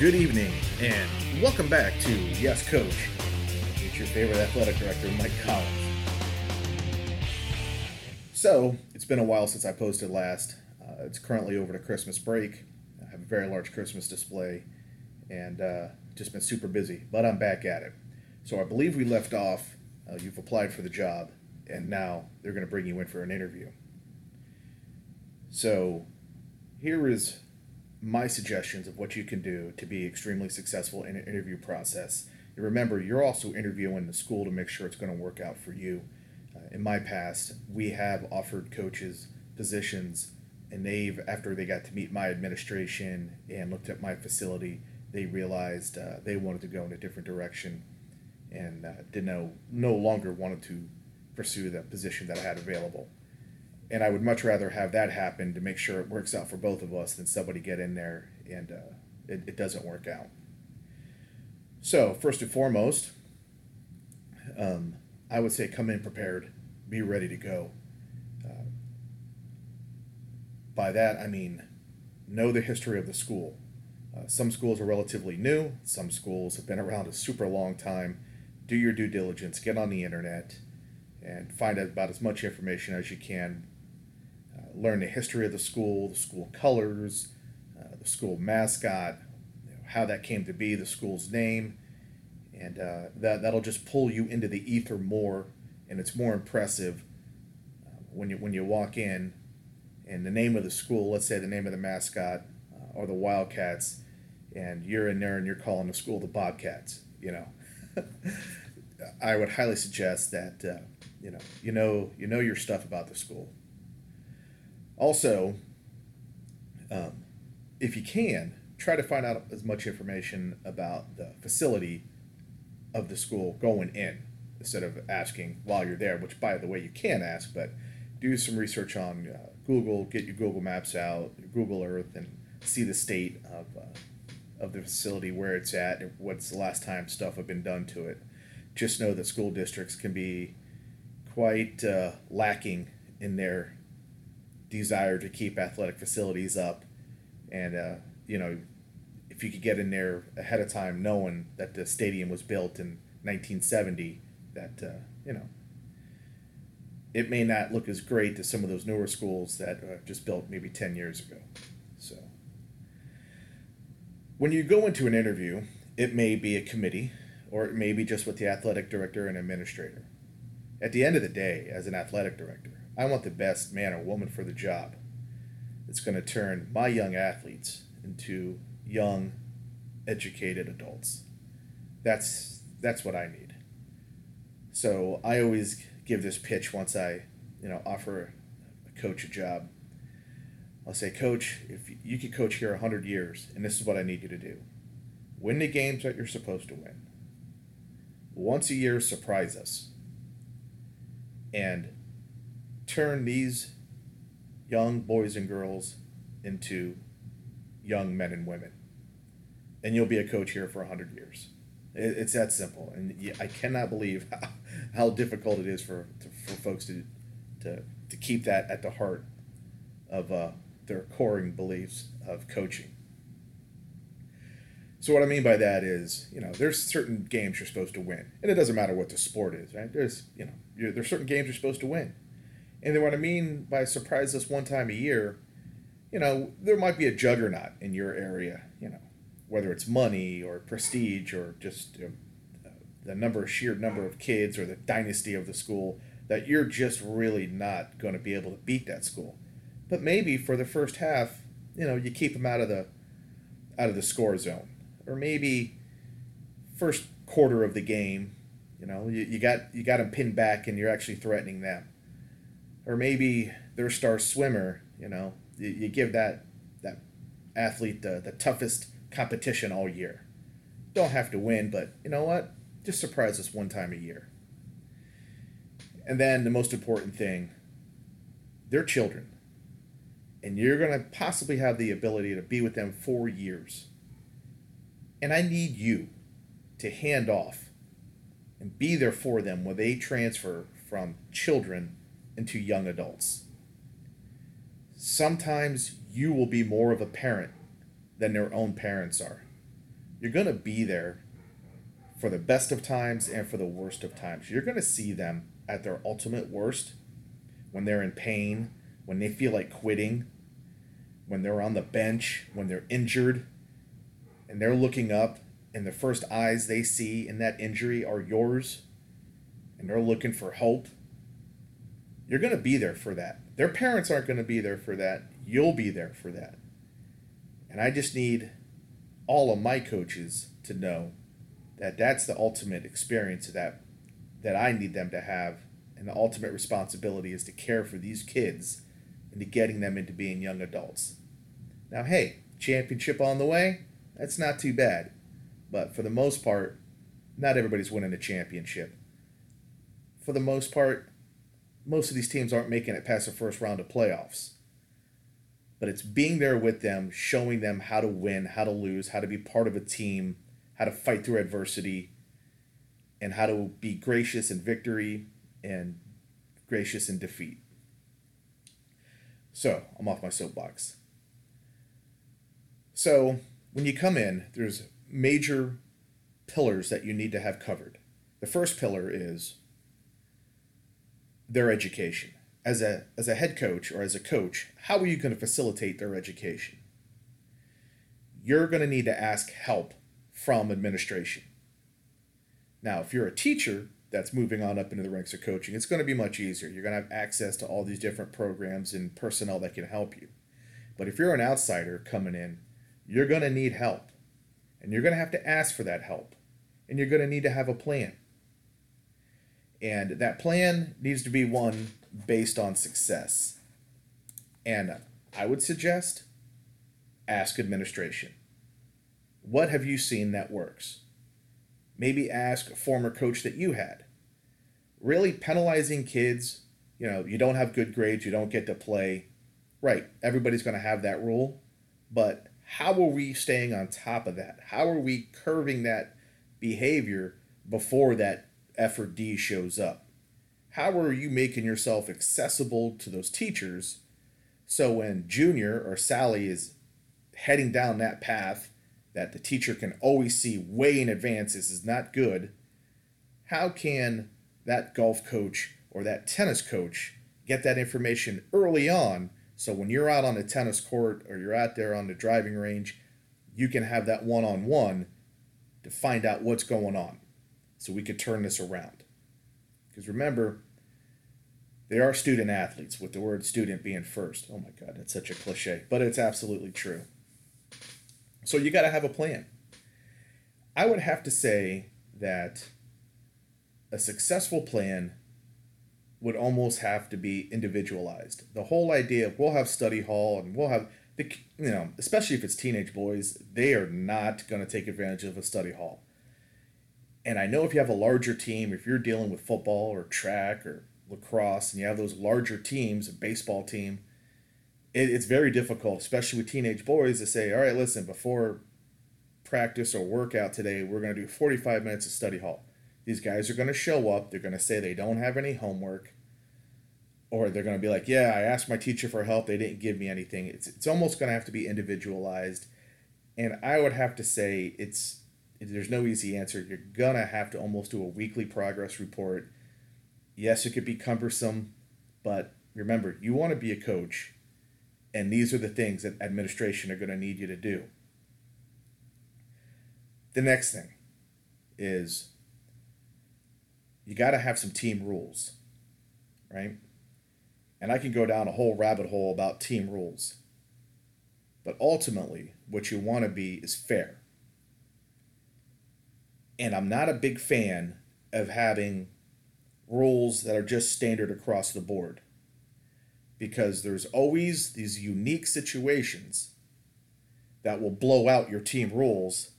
Good evening, and welcome back to Yes Coach. It's your favorite athletic director, Mike Collins. So, it's been a while since I posted last. Uh, it's currently over to Christmas break. I have a very large Christmas display and uh, just been super busy, but I'm back at it. So, I believe we left off. Uh, you've applied for the job, and now they're going to bring you in for an interview. So, here is my suggestions of what you can do to be extremely successful in an interview process. And remember, you're also interviewing the school to make sure it's going to work out for you. Uh, in my past, we have offered coaches positions, and they've, after they got to meet my administration and looked at my facility, they realized uh, they wanted to go in a different direction and uh, did no, no longer wanted to pursue the position that I had available and I would much rather have that happen to make sure it works out for both of us than somebody get in there and uh, it, it doesn't work out. So first and foremost, um, I would say come in prepared, be ready to go. Uh, by that I mean know the history of the school. Uh, some schools are relatively new. Some schools have been around a super long time. Do your due diligence. Get on the internet and find out about as much information as you can learn the history of the school, the school colors, uh, the school mascot, you know, how that came to be, the school's name, and uh, that that'll just pull you into the ether more, and it's more impressive uh, when you when you walk in, and the name of the school, let's say the name of the mascot, uh, or the Wildcats, and you're in there and you're calling the school the Bobcats, you know. I would highly suggest that uh, you know you know you know your stuff about the school also, um, if you can, try to find out as much information about the facility of the school going in instead of asking while you're there, which, by the way, you can ask, but do some research on uh, Google, get your Google Maps out, Google Earth, and see the state of, uh, of the facility, where it's at, and what's the last time stuff have been done to it. Just know that school districts can be quite uh, lacking in their desire to keep athletic facilities up, and uh, you know, if you could get in there ahead of time, knowing that the stadium was built in 1970, that uh, you know, it may not look as great as some of those newer schools that uh, just built maybe 10 years ago. So, when you go into an interview, it may be a committee, or it may be just with the athletic director and administrator. At the end of the day, as an athletic director, I want the best man or woman for the job. It's going to turn my young athletes into young, educated adults. That's that's what I need. So I always give this pitch once I, you know, offer a coach a job. I'll say, Coach, if you could coach here 100 years, and this is what I need you to do win the games that you're supposed to win. Once a year, surprise us. And turn these young boys and girls into young men and women. And you'll be a coach here for 100 years. It's that simple. And I cannot believe how, how difficult it is for, to, for folks to, to, to keep that at the heart of uh, their coring beliefs of coaching. So what I mean by that is, you know, there's certain games you're supposed to win, and it doesn't matter what the sport is, right? There's, you know, there's certain games you're supposed to win, and then what I mean by surprise us one time a year, you know, there might be a juggernaut in your area, you know, whether it's money or prestige or just uh, the number, sheer number of kids or the dynasty of the school, that you're just really not going to be able to beat that school. But maybe for the first half, you know, you keep them out of the out of the score zone, or maybe first quarter of the game, you know, you, you got you got them pinned back and you're actually threatening them or maybe their star swimmer. You know, you, you give that that athlete the, the toughest competition all year. Don't have to win, but you know what? Just surprise us one time a year. And then the most important thing, they're children. And you're going to possibly have the ability to be with them for years. And I need you to hand off and be there for them when they transfer from children into young adults. Sometimes you will be more of a parent than their own parents are. you're going to be there for the best of times and for the worst of times. You're going to see them at their ultimate worst when they're in pain, when they feel like quitting, when they're on the bench, when they're injured, and they're looking up, and the first eyes they see in that injury are yours, and they're looking for hope. You're going to be there for that. Their parents aren't going to be there for that. You'll be there for that. And I just need all of my coaches to know that that's the ultimate experience that that I need them to have and the ultimate responsibility is to care for these kids into getting them into being young adults. Now, hey, championship on the way, that's not too bad. But for the most part, not everybody's winning a championship. For the most part, most of these teams aren't making it past the first round of playoffs. But it's being there with them, showing them how to win, how to lose, how to be part of a team, how to fight through adversity, and how to be gracious in victory and gracious in defeat. So, I'm off my soapbox. So, when you come in, there's major pillars that you need to have covered. The first pillar is their education. As a, as a head coach or as a coach, how are you going to facilitate their education? You're going to need to ask help from administration. Now, if you're a teacher, that's moving on up into the ranks of coaching, it's going to be much easier. You're going to have access to all these different programs and personnel that can help you. But if you're an outsider coming in, you're going to need help. And you're going to have to ask for that help. And you're going to need to have a plan. And that plan needs to be one based on success. And I would suggest ask administration. What have you seen that works? maybe ask a former coach that you had. Really penalizing kids, you know, you don't have good grades, you don't get to play. Right, everybody's going to have that rule, but how are we staying on top of that? How are we curving that behavior before that effort D shows up? How are you making yourself accessible to those teachers? So when Junior or Sally is heading down that path that the teacher can always see way in advance this is not good, how can that golf coach or that tennis coach get that information early on? So when you're out on the tennis court or you're out there on the driving range, you can have that one on one to find out what's going on so we could turn this around. Because remember, they are student athletes, with the word student being first. Oh my God, that's such a cliche, but it's absolutely true. So you got to have a plan. I would have to say that a successful plan would almost have to be individualized. The whole idea of we'll have study hall and we'll have the you know, especially if it's teenage boys, they are not going to take advantage of a study hall. And I know if you have a larger team, if you're dealing with football or track or lacrosse and you have those larger teams, a baseball team, it, it's very difficult, especially with teenage boys, to say, all right, listen, before practice or workout today, we're going to do 45 minutes of study hall. These guys are going to show up. They're going to say they don't have any homework. Or they're going to be like, yeah, I asked my teacher for help. They didn't give me anything. It's, it's almost going to have to be individualized. And I would have to say it's there's no easy answer. You're to have to almost do a weekly progress report. Yes, it could be cumbersome, but remember, you want to be a coach and these are the things that administration are going to need you to do. The next thing is you got to have some team rules, right? And I can go down a whole rabbit hole about team rules. But ultimately, what you want to be is fair. And I'm not a big fan of having rules that are just standard across the board because there's always these unique situations that will blow out your team rules.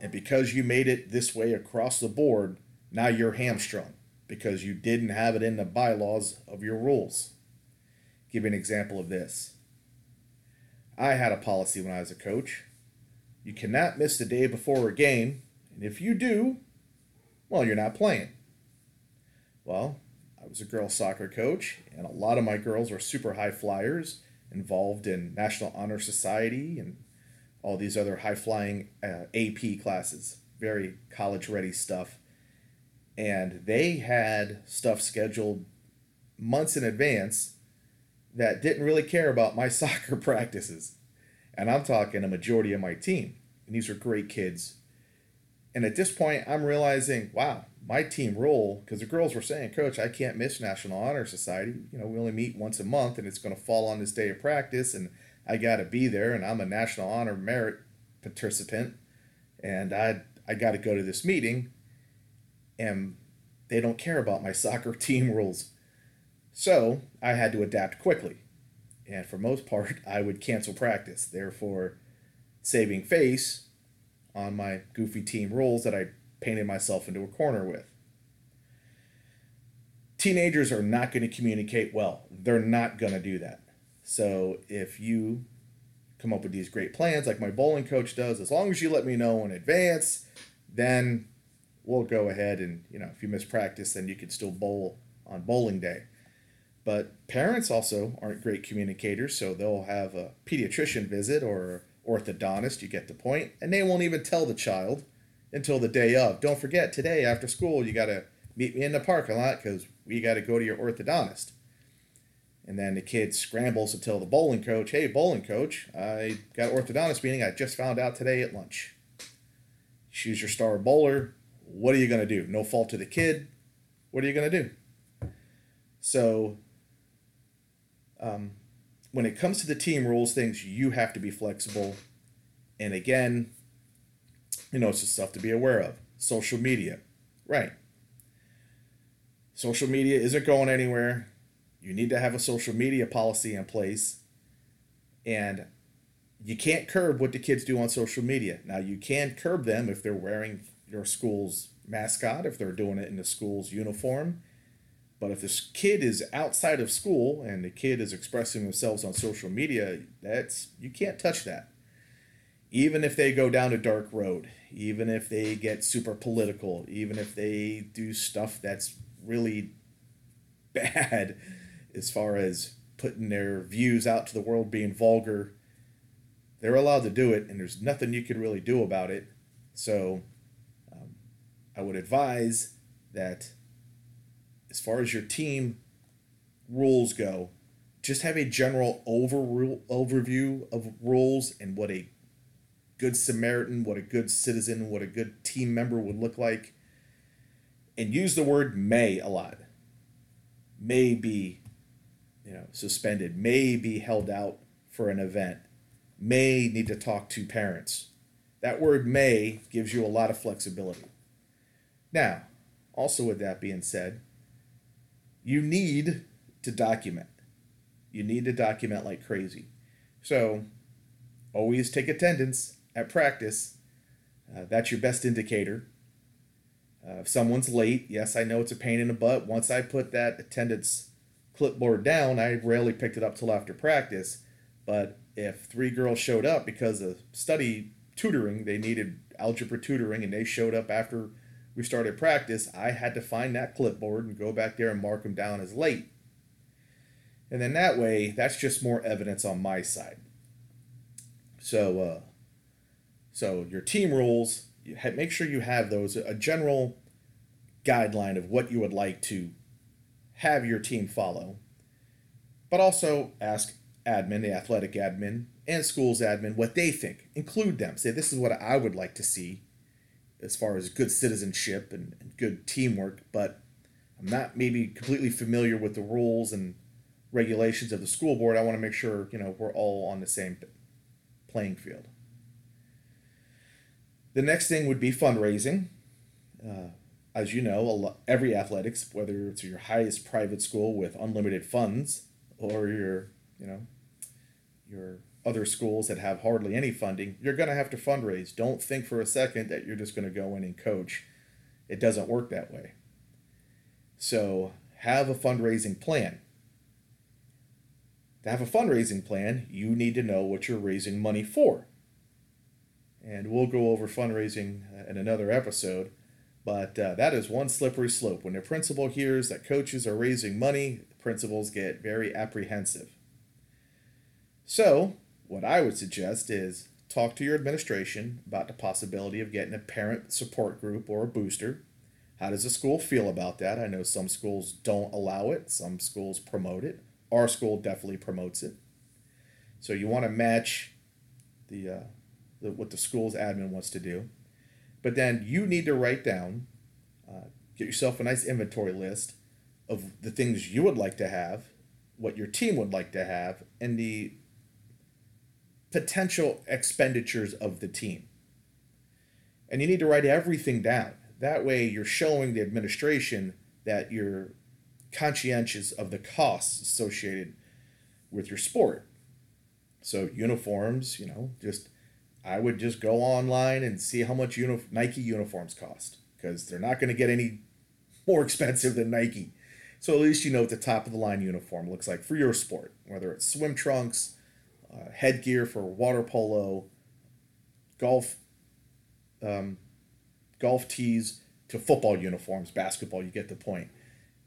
And because you made it this way across the board, now you're hamstrung because you didn't have it in the bylaws of your rules. Give you an example of this. I had a policy when I was a coach. You cannot miss the day before a game, and if you do, well, you're not playing. Well, I was a girls soccer coach, and a lot of my girls were super high flyers, involved in National Honor Society and all these other high flying uh, AP classes, very college ready stuff. And they had stuff scheduled months in advance that didn't really care about my soccer practices. And I'm talking a majority of my team. And these are great kids. And at this point, I'm realizing, wow, my team rule, because the girls were saying, Coach, I can't miss National Honor Society. You know, we only meet once a month and it's going to fall on this day of practice. And I got to be there. And I'm a National Honor Merit participant. And I, I got to go to this meeting. And they don't care about my soccer team rules. So I had to adapt quickly. And for most part, I would cancel practice, therefore saving face on my goofy team rules that I painted myself into a corner with. Teenagers are not going to communicate well. They're not going to do that. So if you come up with these great plans like my bowling coach does, as long as you let me know in advance, then we'll go ahead and, you know, if you miss practice, then you can still bowl on bowling day. But parents also aren't great communicators, so they'll have a pediatrician visit or orthodontist, you get the point, and they won't even tell the child until the day of. Don't forget, today after school, you got to meet me in the parking lot because we got to go to your orthodontist. And then the kid scrambles to tell the bowling coach, hey, bowling coach, I got orthodontist meeting. I just found out today at lunch. She's your star bowler. What are you going to do? No fault to the kid. What are you going to do? So um, when it comes to the team rules things, you have to be flexible. And again, you know, it's just stuff to be aware of. Social media, right? Social media isn't going anywhere. You need to have a social media policy in place. And you can't curb what the kids do on social media. Now, you can curb them if they're wearing your school's mascot, if they're doing it in the school's uniform, but if this kid is outside of school and the kid is expressing themselves on social media, that's you can't touch that. Even if they go down a dark road, even if they get super political, even if they do stuff that's really bad as far as putting their views out to the world being vulgar, they're allowed to do it and there's nothing you can really do about it. So um, I would advise that as far as your team rules go, just have a general over overview of rules and what a good Samaritan, what a good citizen, what a good team member would look like. And use the word may a lot. May be, you know, suspended, may be held out for an event, may need to talk to parents. That word may gives you a lot of flexibility. Now, also with that being said, you need to document. You need to document like crazy. So always take attendance at practice. Uh, that's your best indicator. Uh, if someone's late, yes, I know it's a pain in the butt. Once I put that attendance clipboard down, I rarely picked it up till after practice. But if three girls showed up because of study tutoring, they needed algebra tutoring, and they showed up after we started practice, I had to find that clipboard and go back there and mark them down as late. And then that way, that's just more evidence on my side. So, uh, so your team rules, you ha- make sure you have those a general guideline of what you would like to have your team follow, but also ask admin, the athletic admin, and schools admin what they think. Include them. Say this is what I would like to see as far as good citizenship and, and good teamwork, but I'm not maybe completely familiar with the rules and regulations of the school board. I want to make sure you know we're all on the same playing field. The next thing would be fundraising. Uh, as you know, every athletics, whether it's your highest private school with unlimited funds or your, you know, your other schools that have hardly any funding, you're going to have to fundraise. Don't think for a second that you're just going to go in and coach. It doesn't work that way. So, have a fundraising plan. To have a fundraising plan, you need to know what you're raising money for. And we'll go over fundraising in another episode, but uh, that is one slippery slope. When the principal hears that coaches are raising money, principals get very apprehensive. So, what I would suggest is talk to your administration about the possibility of getting a parent support group or a booster. How does the school feel about that? I know some schools don't allow it, some schools promote it. Our school definitely promotes it. So you want to match the, uh, the what the school's admin wants to do. But then you need to write down, uh, get yourself a nice inventory list of the things you would like to have, what your team would like to have, and the potential expenditures of the team. And you need to write everything down. That way, you're showing the administration that you're conscientious of the costs associated with your sport. So, uniforms, you know, just I would just go online and see how much uni- Nike uniforms cost because they're not going to get any more expensive than Nike. So, at least you know what the top of the line uniform looks like for your sport, whether it's swim trunks, uh, headgear for water polo, golf, um, golf tees to football uniforms, basketball. You get the point.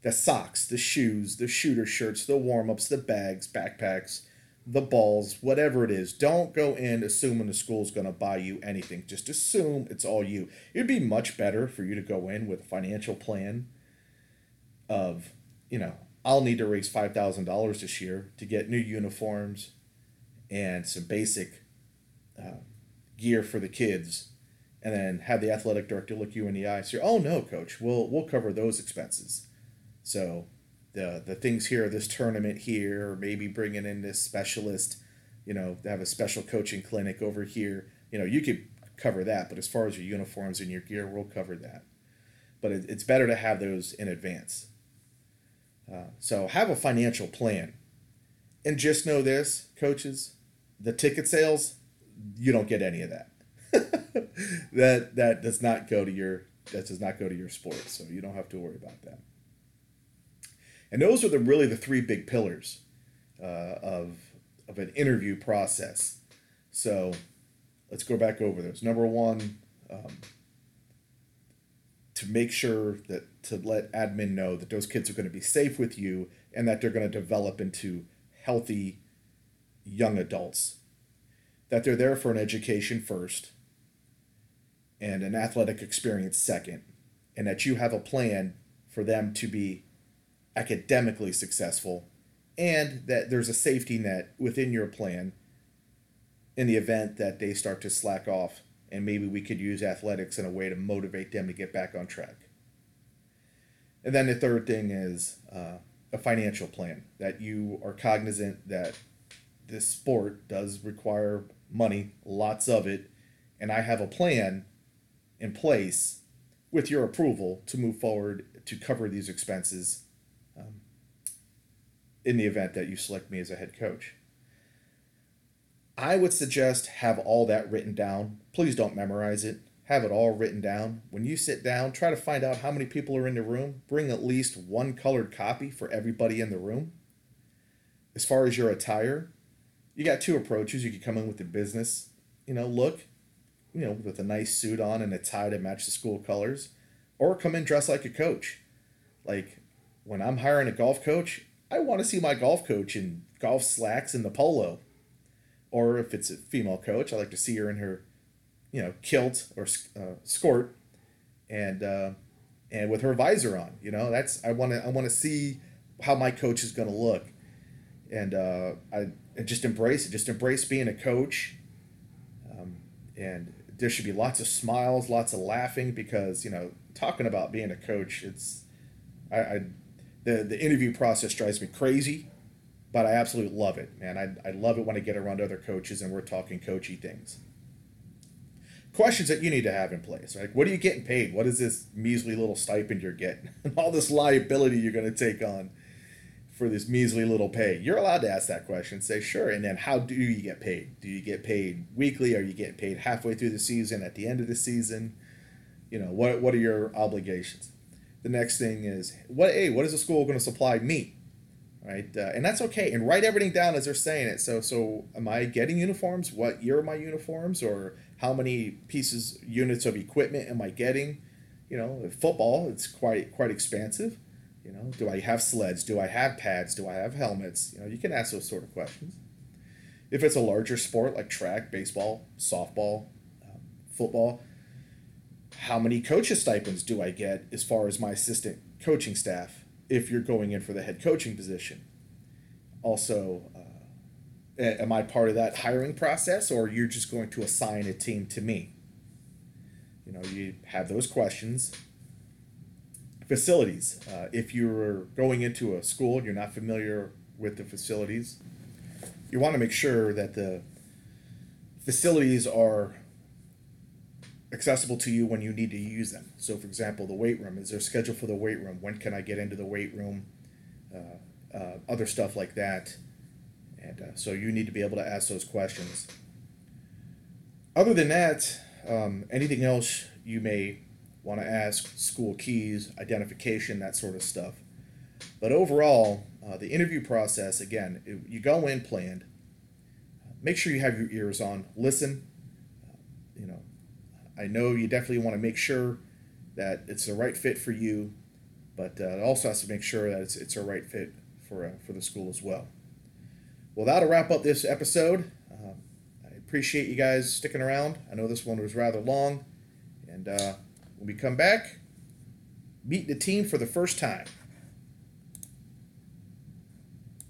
The socks, the shoes, the shooter shirts, the warm ups, the bags, backpacks, the balls, whatever it is. Don't go in assuming the school's going to buy you anything. Just assume it's all you. It'd be much better for you to go in with a financial plan of, you know, I'll need to raise $5,000 this year to get new uniforms, and some basic uh, gear for the kids, and then have the athletic director look you in the eye. And say, "Oh no, coach, we'll we'll cover those expenses." So, the the things here, this tournament here, or maybe bringing in this specialist, you know, have a special coaching clinic over here. You know, you could cover that, but as far as your uniforms and your gear, we'll cover that. But it, it's better to have those in advance. Uh, so have a financial plan, and just know this, coaches the ticket sales, you don't get any of that. that that does not go to your that does not go to your sport, so you don't have to worry about that. And those are the really the three big pillars uh, of of an interview process. So let's go back over those. Number one, um, to make sure that to let admin know that those kids are going to be safe with you and that they're going to develop into healthy young adults, that they're there for an education first and an athletic experience second, and that you have a plan for them to be academically successful, and that there's a safety net within your plan in the event that they start to slack off, and maybe we could use athletics in a way to motivate them to get back on track. And then the third thing is uh, a financial plan that you are cognizant that this sport does require money, lots of it, and I have a plan in place with your approval to move forward to cover these expenses um, in the event that you select me as a head coach. I would suggest have all that written down. Please don't memorize it. Have it all written down. When you sit down, try to find out how many people are in the room. Bring at least one colored copy for everybody in the room. As far as your attire, you got two approaches. You could come in with the business, you know, look, you know, with a nice suit on and a tie to match the school colors, or come in dressed like a coach. Like when I'm hiring a golf coach, I want to see my golf coach in golf slacks and the polo. Or if it's a female coach, I like to see her in her, you know, kilt or uh, skirt, and uh, and with her visor on. You know, that's I want to I want to see how my coach is going to look, and uh, I and just embrace it. Just embrace being a coach. Um, and there should be lots of smiles, lots of laughing because you know talking about being a coach, it's I, I the the interview process drives me crazy, but I absolutely love it, man. I I love it when I get around other coaches and we're talking coachy things. Questions that you need to have in place, like what are you getting paid? What is this measly little stipend you're getting? All this liability you're going to take on for this measly little pay? You're allowed to ask that question. Say, sure. And then how do you get paid? Do you get paid weekly? Are you getting paid halfway through the season, at the end of the season? You know, what, what are your obligations? The next thing is, what, hey, what is the school going to supply me? Right? Uh, and that's okay. And write everything down as they're saying it. So, so am I getting uniforms? What year are my uniforms? Or how many pieces, units of equipment am I getting? You know, football, it's quite, quite expansive you know, do I have sleds? Do I have pads? Do I have helmets? You know, you can ask those sort of questions. If it's a larger sport like track, baseball, softball, um, football, how many coaches stipends do I get as far as my assistant coaching staff if you're going in for the head coaching position? Also, uh, am I part of that hiring process or you're just going to assign a team to me? You know, you have those questions. Facilities. Uh, if you're going into a school and you're not familiar with the facilities, you want to make sure that the facilities are accessible to you when you need to use them. So, for example, the weight room is there a schedule for the weight room? When can I get into the weight room? Uh, uh, other stuff like that. And uh, so you need to be able to ask those questions. Other than that, um, anything else you may want to ask, school keys, identification, that sort of stuff. But overall, uh, the interview process again, it, you go in planned. Make sure you have your ears on. Listen. Uh, you know, I know you definitely want to make sure that it's the right fit for you, but uh, it also has to make sure that it's it's a right fit for uh, for the school as well. Well, that'll wrap up this episode. Um, I appreciate you guys sticking around. I know this one was rather long, and uh, when we come back, meet the team for the first time.